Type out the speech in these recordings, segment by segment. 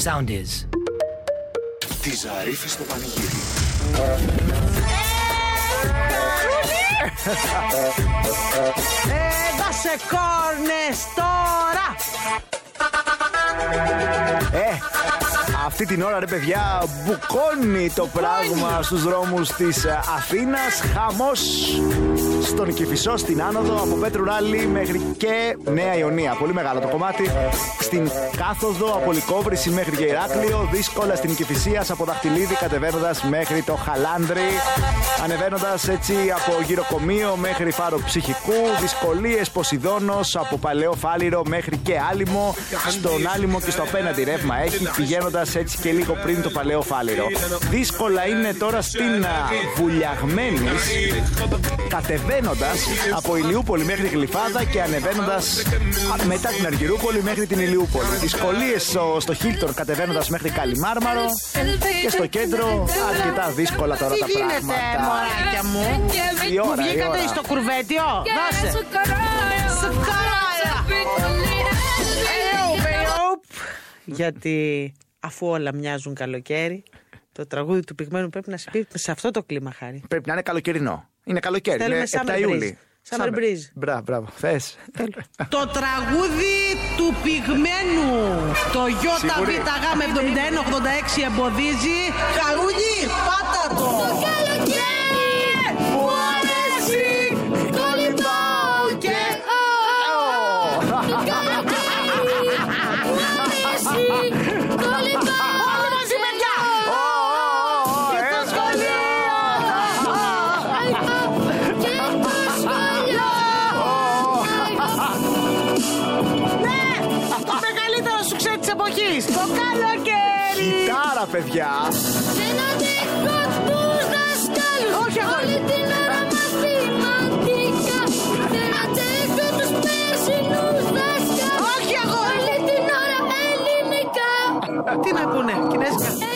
sound is. Τη Ζαρίφη στο πανηγύρι. Έδωσε κόρνες τώρα! Ε, αυτή την ώρα ρε παιδιά μπουκώνει το πράγμα στους δρόμους της ε, Αθήνας. Χαμός στον Κηφισό, στην Άνοδο από Πέτρου Ράλι μέχρι και Νέα Ιωνία. Πολύ μεγάλο το κομμάτι. Στην Κάθοδο από Λικόβρηση μέχρι και Ηράκλειο. Δύσκολα στην Κηφισίας από Δαχτυλίδη κατεβαίνοντας μέχρι το Χαλάνδρι Ανεβαίνοντας έτσι από γυροκομείο μέχρι Φάρο Ψυχικού. Δυσκολίες Ποσειδώνος από Παλαιό Φάληρο μέχρι και Άλυμο. Στον Άλυμο και στο απέναντι ρεύμα έχει πηγαίνοντας έτσι και λίγο πριν το παλαιό φάληρο. Δύσκολα είναι τώρα στην Βουλιαγμένης, κατεβαίνοντας από Ηλιούπολη μέχρι Γλυφάδα και ανεβαίνοντας μετά την Αργυρούπολη μέχρι την Ηλιούπολη. Δυσκολίες στο, στο Χίλτον κατεβαίνοντας μέχρι Καλιμάρμαρο και στο κέντρο αρκετά δύσκολα τώρα τα Τι γίνεται, πράγματα. μωράκια μου; Η ώρα, Μου η βγήκατε ώρα. στο κουρβέτιο; Δώσε. Εωπ, εωπ. Γιατί αφού όλα μοιάζουν καλοκαίρι, το τραγούδι του πυγμένου πρέπει να συμπίπτει σε αυτό το κλίμα χάρη. Πρέπει να είναι καλοκαιρινό. Είναι καλοκαίρι. Θέλουμε είναι summer 7 breeze. Ιούλη. Summer breeze. Μπράβο, μπράβο. Θες. Το τραγούδι του πυγμένου. Το Σίγουρη. ΙΒΓ7186 εμποδίζει. Χαρούνι, πάτα το. Κιτάρα, παιδιά. Δεν αντέχω τους δασκάλους Όχι, αγόρι. Όλη την ώρα μαθηματικά Δεν αντέχω τους περσινούς δασκάλους Όχι, αγόρι. Όλη την ώρα ελληνικά Τι να πούνε, κινέζικα!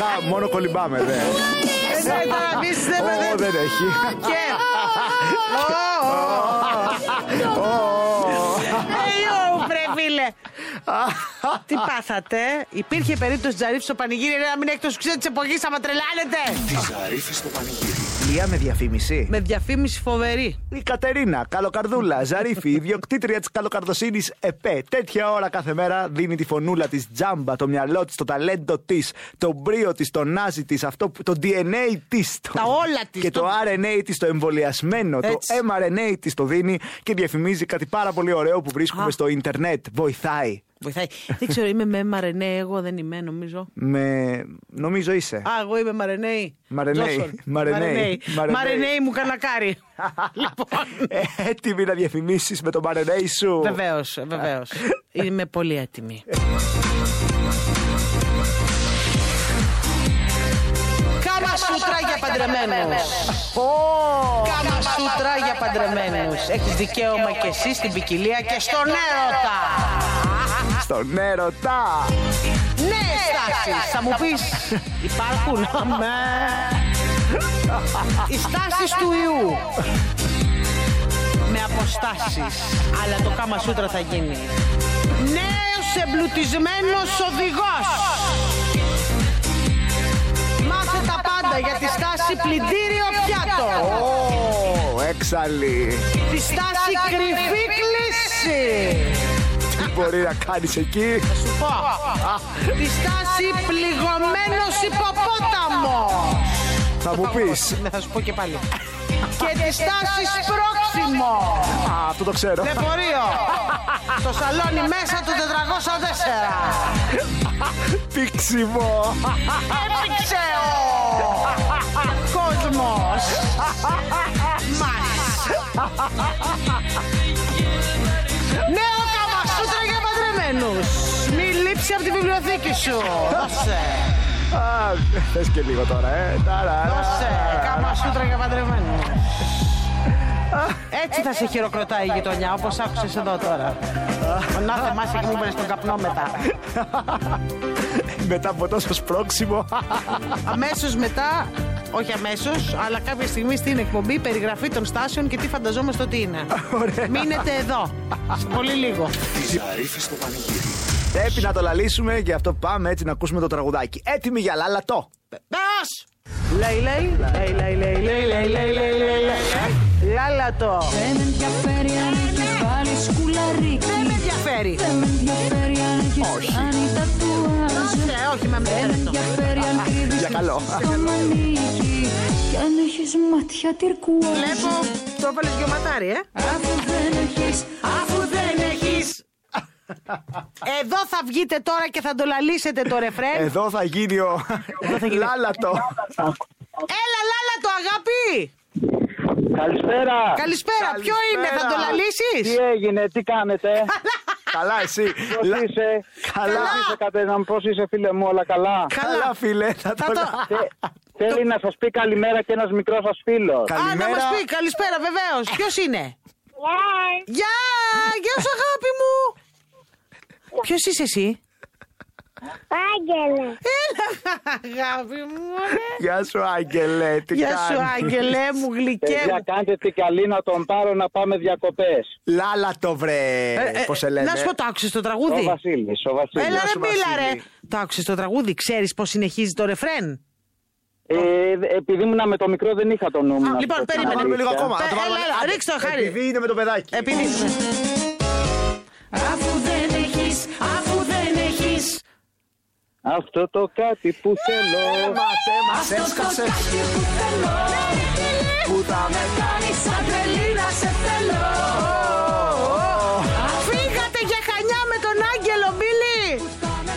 Βασικά μόνο κολυμπάμε, δε. Δεν θα αφήσεις, δεν με Ω, δεν έχει. Και... Εϊό, βρε φίλε. Τι πάθατε, υπήρχε περίπτωση Τζαρίφ στο πανηγύρι να μην έχει το σουξέ της εποχής, άμα τρελάνετε. Τη Ζαρίφη στο πανηγύρι. Λία με διαφήμιση. Με διαφήμιση φοβερή. Η Κατερίνα, καλοκαρδούλα, Ζαρίφη, ιδιοκτήτρια της καλοκαρδοσύνης ΕΠΕ. Τέτοια ώρα κάθε μέρα δίνει τη φωνούλα της, τζάμπα, το μυαλό της, το ταλέντο της, το μπρίο της, το νάζι της, αυτό, που- το DNA της. Τα όλα της, Και το- το RNA της, το εμβολιασμένο, Έτσι. το mRNA της το δίνει και διαφημίζει κάτι πάρα πολύ ωραίο που βρίσκουμε Α. στο ίντερνετ. Βοηθάει. Βοηθάει. δεν ξέρω, είμαι με Μαρενέ, εγώ δεν είμαι, νομίζω. Με. Νομίζω είσαι. Α, εγώ είμαι Μαρενέη. Μαρενέη. Τζόσον. Μαρενέη. Μαρενέη. Μαρενέη. Μαρενέη μου κανακάρι. λοιπόν. Έτοιμη να διαφημίσεις με το μαρενέι σου. Βεβαίως, βεβαίως. Είμαι πολύ έτοιμη. Κάμα σούτρα για παντρεμένους. Κάμα σούτρα για παντρεμένους. Έχεις δικαίωμα και εσύ στην ποικιλία και στον έρωτα. Στον έρωτα. Νέες στάσεις. Θα μου πεις, υπάρχουν. Αμέ. Οι στάσεις του ιού. Με αποστάσεις. Αλλά το κάμα σούτρα θα γίνει. Νέος εμπλουτισμένος οδηγός. Μάθε τα πάντα για τη στάση πλυντήριο πιάτο. Ω, έξαλλη. Τη στάση κρυφή κλίση. Τι μπορεί να κάνεις εκεί. Θα σου πω. Τη στάση πληγωμένος υποπόταμος. Θα μου πεις. Ναι, θα σου πω και πάλι. και τη στάση σπρώξιμο. Α, αυτό το ξέρω. Λεωφορείο. Στο σαλόνι μέσα του 404. Πήξιμο. Έπαιξε ο κόσμος μας. Παντρεμένους. Μη λείψει από τη βιβλιοθήκη σου. Δώσε. Α, θες και λίγο τώρα, ε. Ταρα. Δώσε. Καμασούτρα για παντρεμένους. Έτσι θα σε χειροκροτάει η γειτονιά, όπως άκουσες εδώ τώρα. Να θεμάσαι και μου έβαλες τον καπνό μετά. Μετά από τόσο σπρώξιμο. Αμέσως μετά, όχι αμέσως, αλλά κάποια στιγμή στην εκπομπή περιγραφή των στάσεων και τι φανταζόμαστε ότι είναι. Μείνετε εδώ. Σε πολύ λίγο. Τη Ζαρίφη στο πανηγύρι. Πρέπει να το λαλήσουμε, γι' αυτό πάμε έτσι να ακούσουμε το τραγουδάκι. Έτοιμοι για λάλατο. Πες! Λέει, λέει, λέει, λέει, λέει, λέει, λέει, λέει, λέει, λέει, λέει. Λάλατο. Δεν με ενδιαφέρει αν έχεις βάλει σκουλαρίκι Δεν με ενδιαφέρει. Δεν με ενδιαφέρει αν έχεις κάνει τατουάζ Ε, όχι, με Δεν με ενδιαφέρει αυτό. ενδιαφέρει αν κρύβεις Για καλό. το μανίκι Και αν έχεις μάτια τυρκουάζ Βλέπω, το έβαλες δυο ματάρι, ε. Αφού δεν έχεις Αφού δεν έχεις... Εδώ θα βγείτε τώρα και θα το λαλήσετε το ρεφρέν. Εδώ θα γίνει ο λάλατο. Έλα, λάλα το αγάπη. Καλησπέρα. Καλησπέρα. Ποιο είναι, θα το Τι λαλήσεις; έγινε, τι κάνετε; Καλά εσύ. Πώς Λα- είσαι; Καλά. Πώς είσαι Κατερίνα μου, πώς είσαι φίλε μου, όλα καλά; Καλά φίλε. Θα Θα το... το... Θε- Θέλει να σας πει καλημέρα και ένας μικρός σας φίλος. Α, να Καλημέρα. μας πει, καλησπέρα βεβαίως. Ποιος είναι; Γεια, γεια σου αγάπη μου. Ποιος είσαι εσύ; Άγγελε. Έλα, αγάπη μου. ωραία. Γεια σου Άγγελε. Τι Γεια σου κάνεις; Άγγελέ μου, γλυκέ Παιδιά, μου. κάντε τι καλή να τον πάρω να πάμε διακοπές. Λάλατο βρε. Ε, ε, Πώς σε λένε. Να σου πω, το άκουσες το Ο τραγούδι. Βασίλης, ο Βασίλης. Έλα ρε σου, μίλα ρε. Βασίλη. Το άκουσες το τραγούδι, ξέρεις πώς συνεχίζει το ρεφρέν; Ε, επειδή ήμουν με το μικρό δεν είχα το νου μου. να Λοιπόν, σου πω την περίμενε. Βάλουμε λίγο αλήθεια. ακόμα. Πε- να το βάλουμε. έλα, έλα, Άντε, ρίξτε το, χάρη. Επειδή είναι με το παιδάκι. Επειδή... Αφού δεν έχεις, αφού δεν έχεις Αυτό το κάτι που θέλω. Μάθε μας Αυτό το έσκασε. κάτι που θέλω Που θα με Κάνεις σαν τρελή να σε θέλω Φύγατε για χανιά με τον Άγγελο, Μπίλι.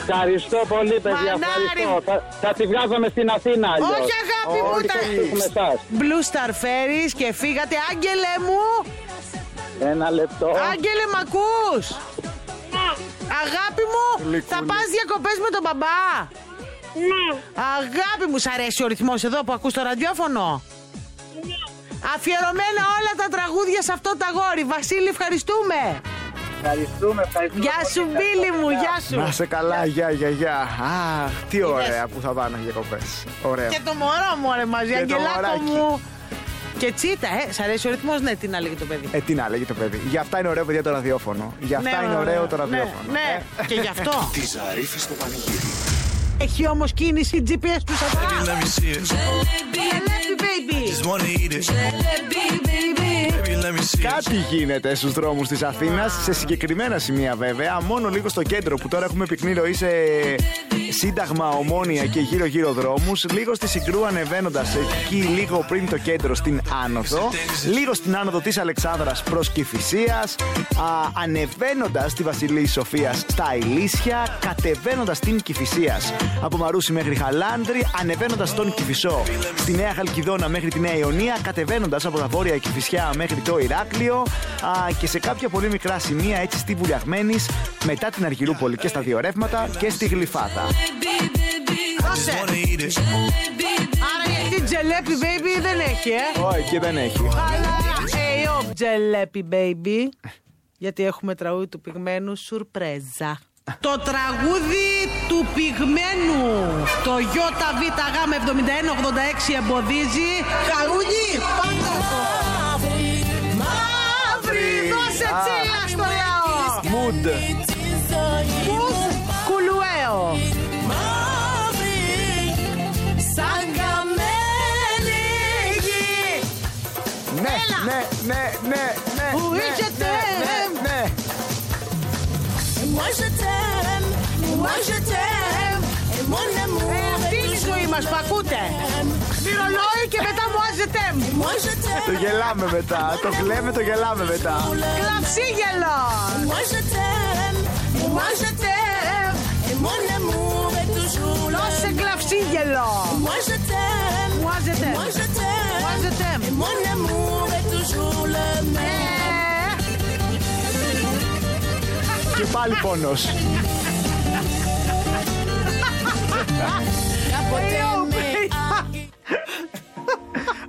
Ευχαριστώ πολύ, παιδιά. Μανάρι. Ευχαριστώ. Θα, θα τη βγάζαμε στην Αθήνα αλλιώς. Όχι αγάπη μου, Όλοι τα... έχουμε εσάς. Blue Star Ferries και φύγατε. Άγγελε μου, Ένα λεπτό. Άγγελε μ' ακούς; Αγάπη μου, Γλυκούλης. θα πας διακοπές με τον μπαμπά. Ναι. Αγάπη μου, σ' αρέσει ο ρυθμός εδώ που ακούς το ραδιόφωνο; Αφιερωμένα όλα τα τραγούδια σε αυτό το αγόρι. Βασίλη, ευχαριστούμε. Ευχαριστούμε, ευχαριστούμε. Γεια σου, Μπίλι μου, γεια σου. Να σε καλά, γεια, γεια, γεια. Αχ, τι ωραία που θα πάνε διακοπές. Ωραία. Και το μωρό μου, ρε μαζί, Και το Αγγελάκο μωράκι. μου. Και τσίτα, ε, σ' αρέσει ο ρυθμός, ναι, τι να λέγει το παιδί. Ε, τι να λέγει το παιδί. Γι' αυτά είναι ωραίο, παιδιά, το ραδιόφωνο. Γι' αυτά Ναι, είναι ναι, ωραίο το ναι, ραδιόφωνο. Ναι, Ε, και γι' αυτό. Τη Ζαρίφη στο πανηγύρι. Έχει όμως κίνηση GPS του σατά. Let me see it. Ελεύθερη, baby. Just wanna eat it. Baby, let me see it. Κάτι γίνεται στους δρόμους της Αθήνας, σε συγκεκριμένα σημεία βέβαια. Μόνο λίγο στο κέντρο που τώρα έχουμε πυκνή ροή σε Σύνταγμα, Ομόνια και γύρω-γύρω δρόμους. Λίγο στη Συγκρού ανεβαίνοντας εκεί, λίγο πριν το κέντρο στην Άνοδο. Λίγο στην Άνοδο της Αλεξάνδρας προς Κυφυσία. Ανεβαίνοντας τη Βασιλή Σοφίας στα Ηλίσια. Κατεβαίνοντας την Κυφυσία από Μαρούσι μέχρι Χαλάνδρη. Ανεβαίνοντας τον Κυφισό στη Νέα Χαλκιδόνα μέχρι τη Νέα Ιωνία. Κατεβαίνοντας από τα βόρεια Κυφυσιά μέχρι το Ηράκλειο. Α, και σε κάποια πολύ μικρά σημεία έτσι στη Βουλιαγμένης μετά την Αργυρούπολη και στα δύο ρεύματα και στη Γλυφάδα. Δώσε. Wanna eat it. Άρα γιατί τζελέπι, baby, δεν έχει, ε; Όχι, και δεν έχει. Αλλά, hey, oh, τζελέπι, baby. Γιατί έχουμε τραγούδι του πυγμένου σουρπρέζα. Το τραγούδι του πυγμένου. Το ΙΒΓ7186 εμποδίζει. Χαρούνι, πάντα το. Μαύρη, δώσε Α. τσίλα στο λαό. Mood. ναι, ναι, ναι. Who is your ten? Ναι, It was your ten. It was your ten. Αυτή είναι η ζωή μας. Μυρολόι και μετά μου άζετε. Το γελάμε μετά. Το κλαίμε, το γελάμε μετά. Κλαψίγελο. Δώσε κλαψίγελο. Μου άζετε. Μου άζετε. Μου άζετε. Δυσκολεύομαι Και πάλι πόνος. Ποτέ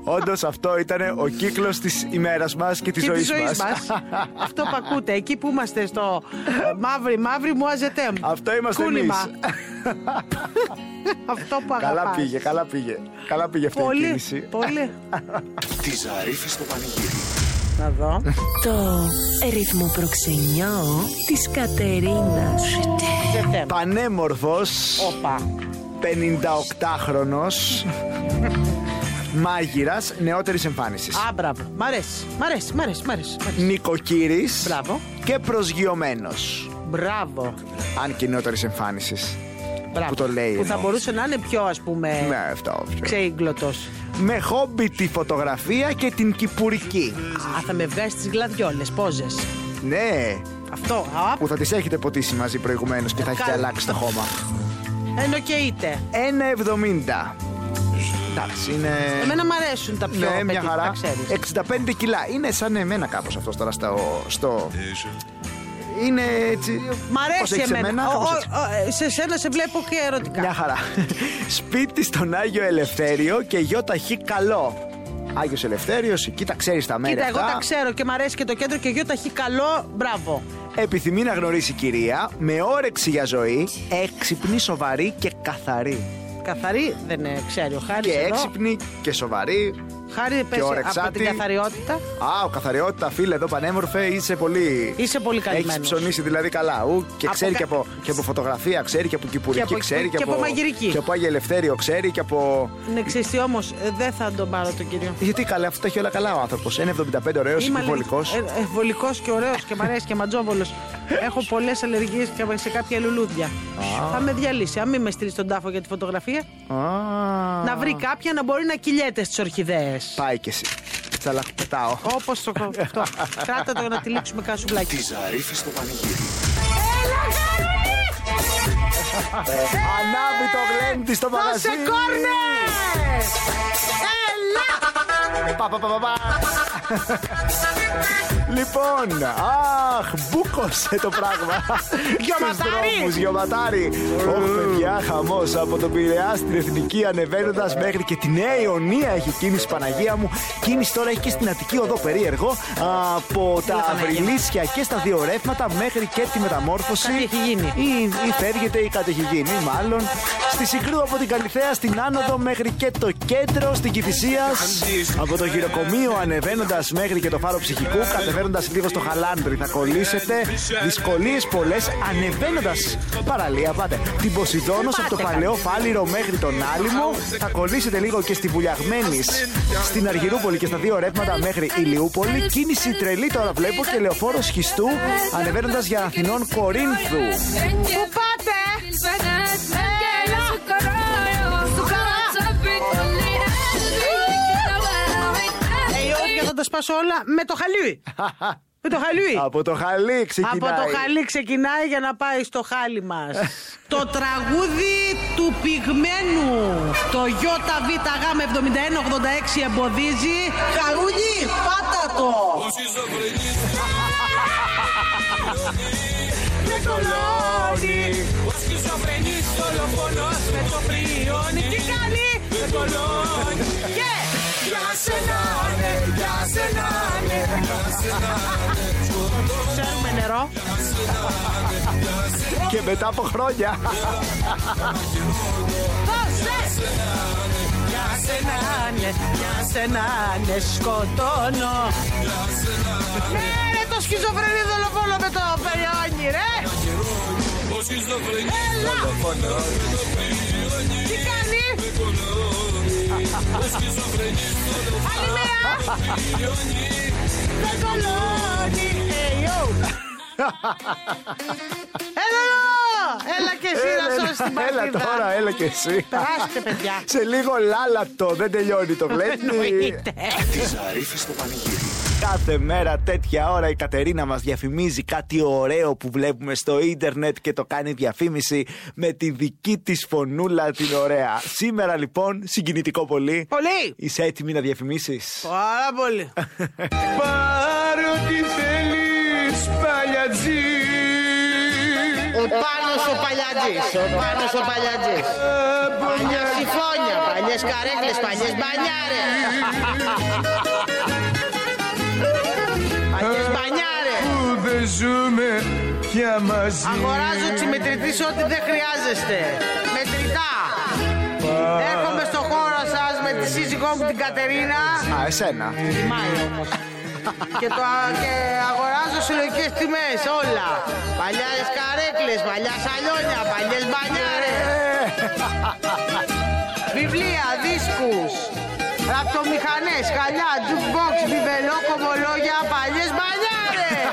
Όντως αυτό ήταν ο κύκλος της ημέρας μας και της Και ζωή της ζωής μας. μας. Αυτό που ακούτε, εκεί που είμαστε στο ε, μαύρη, μαύρη μου αζετέμ. Αυτό είμαστε Κούνημα. εμείς. Αυτό που αγαπάς. Καλά πήγε, καλά πήγε. Καλά πήγε αυτή η Πολύ, κίνηση. πολύ. Τη Ζαρίφη στο πανηγύρι. Να δω. Το ρυθμό προξενιό της Κατερίνας. Ζετέμ. Πανέμορφος, Όπα. 58χρονος, μάγειρας νεότερης εμφάνισης. Α, μπράβο. Μ' αρέσει. Μ' αρέσει, μ' αρέσει, μ' αρέσει. μ' αρέσει. Νοικοκύρης Μπράβο. και προσγειωμένος. Μπράβο. Αν και νεότερης εμφάνισης. Μπράβο. Που το λέει Που θα εννοώ. μπορούσε να είναι πιο, ας πούμε, Ναι, αυτό. πιο. ξέιγκλωτος. Με χόμπι τη φωτογραφία και την κυπουρική. Α, θα με βγάζει τις γλαδιόλες, πόζες. Ναι, Αυτό, α, που θα τις έχετε ποτίσει μαζί προηγουμένως και θα έχετε Καλά. αλλάξει το χώμα. εννοείται. 1,70. Εντάξει, είναι. Εμένα μ' αρέσουν τα πιο Ναι, μια πετύχτα, χαρά. ξέρεις. 65 κιλά. Είναι σαν εμένα κάπως αυτός τώρα στο. στο... Είναι έτσι. Μ' αρέσει πώς έχεις εμένα. Ο- κάπως ο- έτσι. ο- ε, σε σένα σε βλέπω και ερωτικά. Μια χαρά. Σπίτι στον Άγιο Ελευθέριο και γιοταχή καλό. Άγιος Ελευθέριος, εκεί τα ξέρεις τα μέρη Κοίτα, εγώ αυτά. τα ξέρω και μ' αρέσει και το κέντρο και γιο ταχύ καλό. Μπράβο. Επιθυμεί να γνωρίσει κυρία, με όρεξη για ζωή, έξυπνη, σοβαρή και καθαρή. Καθαρή δεν ε, ξέρει ο Χάρης. Και έξυπνη και σοβαρή. Χάρη πέσει όρεξάτη. από την καθαριότητα. Α, ο καθαριότητα, φίλε, εδώ πανέμορφε, είσαι πολύ. Είσαι πολύ Έχεις καλυμμένος. ψωνίσει δηλαδή καλά. Ου, και Από ξέρει κα- και, από, και από φωτογραφία, ξέρει και από κυπουρική, Και από- ξέρει και από μαγειρική. Και από Άγιο Ελευθέριο, ξέρει και από. Ναι, ξέρεις τι όμως, ε, δεν θα τον πάρω τον κύριο. Γιατί καλά, αυτό τα έχει όλα καλά ο άνθρωπος. Είναι 75 ωραίος, Είμαι υποβολικό. αλλεργ- ε, ε, βολικός και ωραίος και μ' αρέσει και ματζόβολος. Έχω πολλές αλλεργίες και σε κάποια λουλούδια. Θα με διαλύσει. Αν μην με στείλεις στον τάφο για τη φωτογραφία, να βρει κάποια να μπορεί να κυλιέται στις ορχιδέες. Πάει κι εσύ. Τσαλαχπετάω. Όπως το αυτό. Κράτα το να τυλίξουμε κάνα σουβλάκι. Τη Ζαρίφη στο πανηγύρι. Ανάβει το γλέντι στο μαγαζί. Δώσε κόρνες! Έλα! Πα, πα, πα, πα, πα. Λοιπόν, αχ, μπούκοσε το πράγμα. Γιωματάρι. Στους δρόμους, Γιωματάρι. Ωχ, παιδιά, χαμός από τον Πειραιά στην Εθνική ανεβαίνοντας μέχρι και τη Νέα Ιωνία έχει κίνηση Παναγία μου. Κίνηση τώρα έχει και στην Αττική Οδό περίεργο. Από τα Παναγία. Βρυλίσια και στα δύο ρεύματα μέχρι και τη μεταμόρφωση. Κάτι έχει γίνει. Ή, ή φεύγεται ή κάτι έχει γίνει, μάλλον. Στη Συγκρού από την Καλυθέα στην Άνοδο μέχρι και το κέντρο στην Κυφυσία. Από το γυροκομείο ανεβαίνοντας μέχρι και το φάρο ψυχικού, κατεβαίνοντας λίγο στο χαλάντρι θα κολλήσετε. Δυσκολίες πολλές ανεβαίνοντας παραλία. Πάτε την Ποσειδόνο από το παλαιό φάληρο μέχρι τον Άλυμο. Θα κολλήσετε λίγο και στη Βουλιαγμένη στην Αργυρούπολη και στα δύο ρεύματα μέχρι Ηλιούπολη. Κίνηση τρελή τώρα βλέπω και λεωφόρος σχιστού ανεβαίνοντας για Αθηνών Κορίνθου. Πού πάτε; Ε, όποια θα τα σπάσω όλα με το χαλί. Με το χαλί. Από το χαλί ξεκινάει. Από το χαλί ξεκινάει για να πάει στο χάλι μας. το τραγούδι του πυγμένου. Το ΙΒΓ7186 εμποδίζει. Χαρούνι, πάτα το. Με κολόνι. Ο σχιζοφρενής δολοφόνος με το πριόνι. Τι κάνει; Με κολόνι. Και. Για σένα, ναι, για σένα, ναι. Ξέρουμε νερό. Και μετά από χρόνια. Δώσε! Για σένα ναι, για σένα ναι, σκοτώνω. Ναι ρε το σχιζοφρενή δολοφόνο με το περιόνι ρε. Έλα. Τι κάνει; Άλλη μία. Δεν κολώνει. Hey, yo. Έλα εδώ. Έλα και εσύ να σώσεις την έλα παρτίδα. τώρα, έλα και εσύ. Περάστε παιδιά. Σε λίγο λάλατο, δεν τελειώνει το γλέντι. Εννοείται. Τη Ζαρίφη στο πανηγύρι. Κάθε μέρα τέτοια ώρα η Κατερίνα μας διαφημίζει κάτι ωραίο που βλέπουμε στο ίντερνετ και το κάνει διαφήμιση με τη δική της φωνούλα την ωραία. Σήμερα λοιπόν, συγκινητικό πολύ. Πολύ. Είσαι έτοιμη να διαφημίσεις; Πάρα πολύ. Πάρε ό,τι θέλεις παλιατζή Ο Πάνος ο Παλιατζής, ο Πάνος ο Παλιατζής. Παλιά συμφώνια, παλιές καρέκλες, παλιές μπανιάρες. Που δεν ζούμε πια μαζί Αγοράζω τσιμετρητής ό,τι δεν χρειάζεστε. Μετρητά. Έρχομαι στο χώρο σας με τη σύζυγό μου την Κατερίνα. Α, εσένα. Μάη όμως. και, το, και αγοράζω συλλογικές τιμές όλα. Παλιές καρέκλες, παλιά σαλόνια, παλιές μπανιάρες. Βιβλία, δίσκους, ραπτομηχανές, χαλιά, jukebox, βιβελό, κομμολόγια, παλιές μπανιάρες.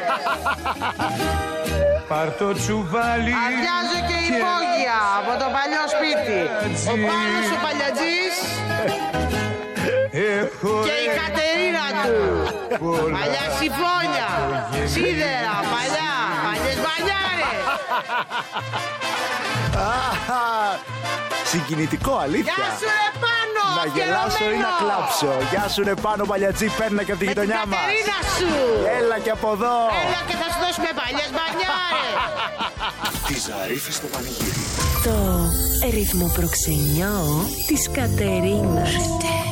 Πάρ' το τσουβάλι Αδειάζω και υπόγεια από το παλιό σπίτι. Ο Πάνος ο Παλιατζής Έχω και η Κατερίνα του. Παλιά συμφώνια, σίδερα, παλιά, παλιές μπανιάρες. Αχα, Συγκινητικό, αλήθεια. Γεια σου ρε Πάνο, Να γελάσω ή να αφιερωμένο. κλάψω. Γεια σου ρε πάνω παλιατζή, παίρνα και από τη Με την γειτονιά μας. Κατερίνα σου. Έλα και από εδώ. Έλα και θα σου δώσουμε παλιές μπανιάρες. Τη Ζαρίφη στο πανηγύρι. Το ρυθμό προξενιό της Κατερίνας.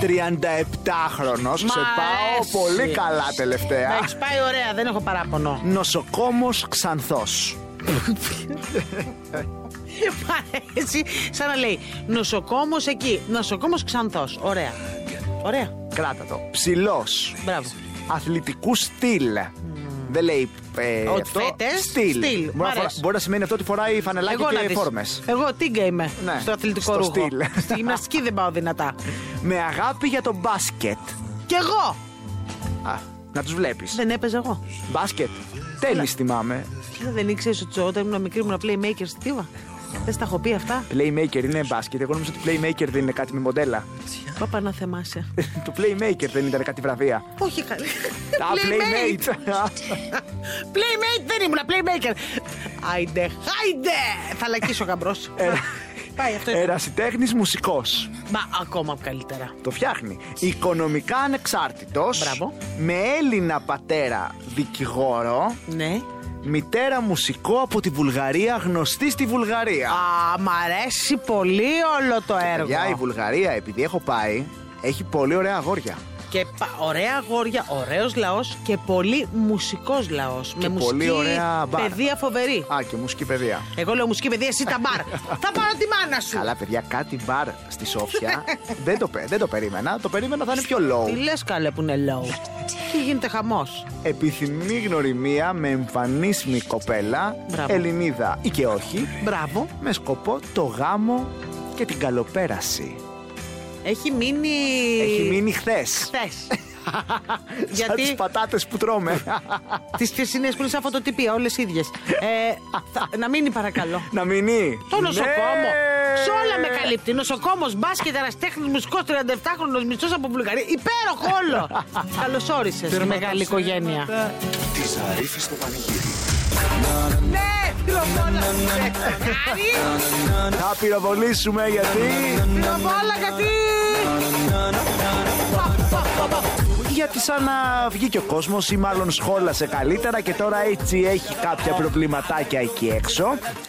37χρονος, Μ' σε πάω αρέσει. πολύ καλά τελευταία. Με έχεις πάει ωραία, δεν έχω παράπονο. Νοσοκόμος Ξανθός. Μ' αρέσει, σαν να λέει νοσοκόμος εκεί, νοσοκόμος Ξανθός. Ωραία. Ωραία. Κράτα το. Ψηλός. Μπράβο. Αθλητικού στυλ. Δεν λέει ε, αυτό. Outfitες, Στυλ. στυλ. Μπορεί, Μ' να φορά- αρέσει. μπορεί να σημαίνει αυτό ότι φοράει φανελάκι Εγώ να και δεις. φόρμες. Εγώ τίγκα είμαι Ναι, στο αθλητικό στο ρούχο. στυλ. Στη γυμναστική δεν πάω δυνατά. Με αγάπη για το μπάσκετ. Κι εγώ. Α, να τους βλέπεις. Δεν έπαιζα εγώ. Μπάσκετ. Τένις θυμάμαι. Δεν ήξερες ότι όταν ήμουν μικρή ήμουν playmaker στη Τίβα. Δεν στα έχω πει αυτά; Playmaker είναι μπάσκετ. Εγώ νομίζω ότι Playmaker δεν είναι κάτι με μοντέλα. Πάπα να θεμάσαι. το Playmaker δεν ήταν κάτι βραβεία. Όχι καλή. Α, Playmate. Playmate δεν ήμουν, playmaker. Άιντε, άιντε. Θα λακίσω γαμπρός. Ε. Πάει αυτό. είναι. Ερασιτέχνης μουσικός. Μα ακόμα καλύτερα. Το φτιάχνει. Οικονομικά ανεξάρτητος. Μπράβο. Με Έλληνα πατέρα δικηγόρο. Ναι. Μητέρα μουσικό από τη Βουλγαρία, γνωστή στη Βουλγαρία. Α, μ' αρέσει πολύ όλο το έργο. Για η Βουλγαρία, επειδή έχω πάει, έχει πολύ ωραία αγόρια. Και πα- ωραία αγόρια, ωραίος λαός και πολύ μουσικός λαός. Με Και μουσική πολύ ωραία μπαρ. παιδεία φοβερή. Α, και μουσική παιδεία. Εγώ λέω μουσική παιδεία, εσύ τα μπαρ. Θα πάρω τη μάνα σου. Καλά, παιδιά, κάτι μπαρ στη Σόφια. δεν, το, πε- δεν το περίμενα. Το περίμενα θα είναι πιο low. Τι λες καλέ που είναι low; Τι γίνεται χαμός; Επιθυμεί γνωριμία με εμφανίσιμη κοπέλα, Μπράβο. Ελληνίδα ή και όχι, Μπράβο. με σκοπό το γάμο και την καλοπέραση. Έχει μείνει. Έχει μείνει χθες. Χθες. Σαν τις Γιατί πατάτες που τρώμε. τις χθεσινέ που είναι σαν φωτοτυπία, όλες ίδιες. Ε, θα- να μείνει παρακαλώ. Να μείνει. Το νοσοκόμο. Ναι. Σε όλα με καλύπτει. Νοσοκόμος, μπάσκετ, εραστέχνης, μουσικός, 37χρονο, μισθός από Βουλγαρία. Υπέροχο όλο. Καλώ όρισε στη μεγάλη οικογένεια. Της Ζαρίφη στο πανηγύρι. Ναι, πυροβόλα. Κάνει. Θα πυροβολήσουμε γιατί. Πυροβόλα γιατί. Γιατί σαν να βγήκε ο κόσμος ή μάλλον σχόλασε καλύτερα και τώρα έτσι έχει κάποια προβληματάκια εκεί έξω.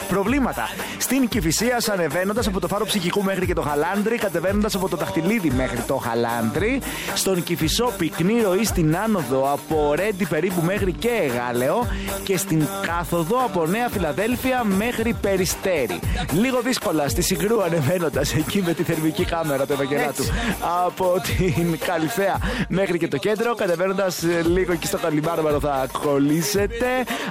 Προβλήματα. Στην Κυφυσία ανεβαίνοντας από το φάρο ψυχικού μέχρι και το Χαλάνδρι, κατεβαίνοντας από το Δαχτυλίδι μέχρι το Χαλάνδρι. Στον Κυφισό πυκνή ροή στην άνοδο από Ρέντι περίπου μέχρι και Εγάλεο. Και στην κάθοδο από Νέα Φιλαδέλφια μέχρι Περιστέρι. Λίγο δύσκολα στη Συγκρού ανεβαίνοντας εκεί με τη θερμική κάμερα του Ευαγγελάτου από την Καλυθέα μέχρι και το κέντρο. Κατεβαίνοντας λίγο εκεί στο Καλιμάρμαρο θα κολλήσετε.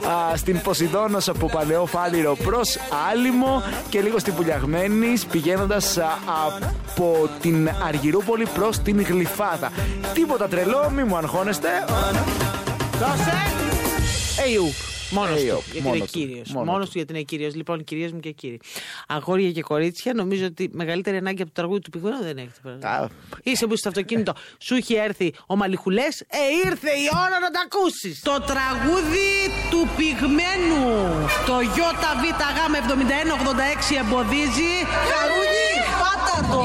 Α, στην Ποσειδώνα από Παλαιό Φάληρο προς Άλυμο και λίγο στην Πουλιαγμένης πηγαίνοντας από την Αργυρούπολη προς την Γλυφάδα. Τίποτα τρελό, μη μου αγχώνεστε. Δώσε. Εϊού. Μόνος Hey, του. up. Γιατί Μόνος είναι του. κύριος. Μόνος Μόνος του. του γιατί είναι κύριος. Λοιπόν, κυρίες μου και κύριοι. Αγόρια και κορίτσια, νομίζω ότι μεγαλύτερη ανάγκη από το τραγούδι του πηγούνου δεν έχετε. Α. Είσαι που στο αυτοκίνητο σου έχει έρθει ο Μαλιχουλές. Ε, ήρθε η ώρα να τα ακούσεις. Το τραγούδι του πυγμένου. Το ΙΒΓ7186 εμποδίζει. Χαρούνι, πάτα το.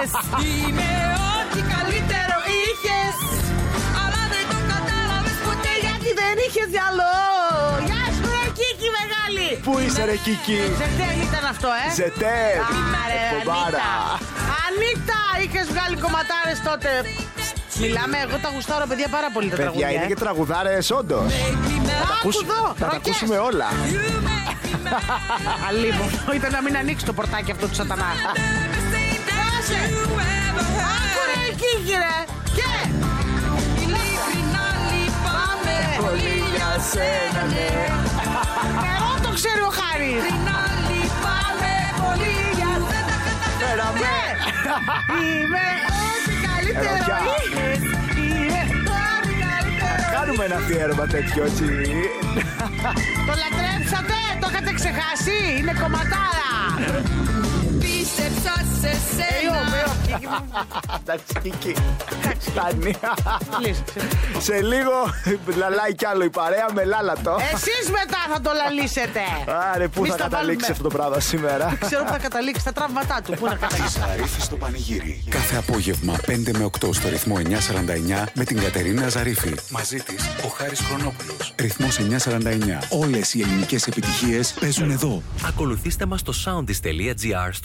Είμαι ό,τι καλύτερο είχες Αλλά δεν το κατάλαβες ποτέ γιατί Γιατί δεν είχες μυαλό Γεια σου ρε Κίκη μεγάλη Πού είσαι ρε Κίκη; Ζετέλ ήταν αυτό ε Ζετέρ. Άρε, Φοβάρα. Ανίτα. Ανίτα, είχες βγάλει κομματάρες τότε. Μιλάμε, εγώ τα γουστάρω, παιδιά, πάρα πολύ τα Παιδιά, τραγούδια. είναι ε. και τραγουδάρες όντως. Άκου εδώ, Θα τα ροκές. ακούσουμε όλα. Αλίμονο, ήταν να μην ανοίξει το πορτάκι αυτό του σατανά. Άσε. Άκου ρε, Κίκη, ρε. Και. Ειλικρινά λυπάμαι πολύ για σένα ναι Εγώ το ξέρει ο Χάρης. Ειλικρινά λυπάμαι πολύ για σένα Φέραμε. Είμαι ό,τι καλύτερο Ερωτιά. είχες. Είμαι ό,τι καλύτερο. Κάνουμε ένα αφιέρωμα τέτοιο έτσι. Το λατρέψατε, το είχατε ξεχάσει. Είναι κομματάρα. Πίστεψα σε Εϊό, σένα εϊό, Κίκη μου. Εντάξει, Κίκη. Φτάνει. Λύσε. Σε λίγο λαλάει κι άλλο η παρέα με λάλατο. Εσείς μετά θα το λαλήσετε. Άρε, πού Εμείς θα τα καταλήξεις βάλουμε. αυτό το πράγμα σήμερα; Ξέρω που θα καταλήξεις στα τραύματά του. Πού να Τη καταλήξεις. Ζαρίφη στο πανηγύρι. Κάθε απόγευμα 5 με 8 στο ρυθμό 949 με την Κατερίνα Ζαρίφη. Μαζί της ο Χάρης Χρονόπουλος. Ρυθμός 949. Όλες οι ελληνικές επιτυχίες παίζουν εδώ. Ακολουθήστε μας στο soundis.gr,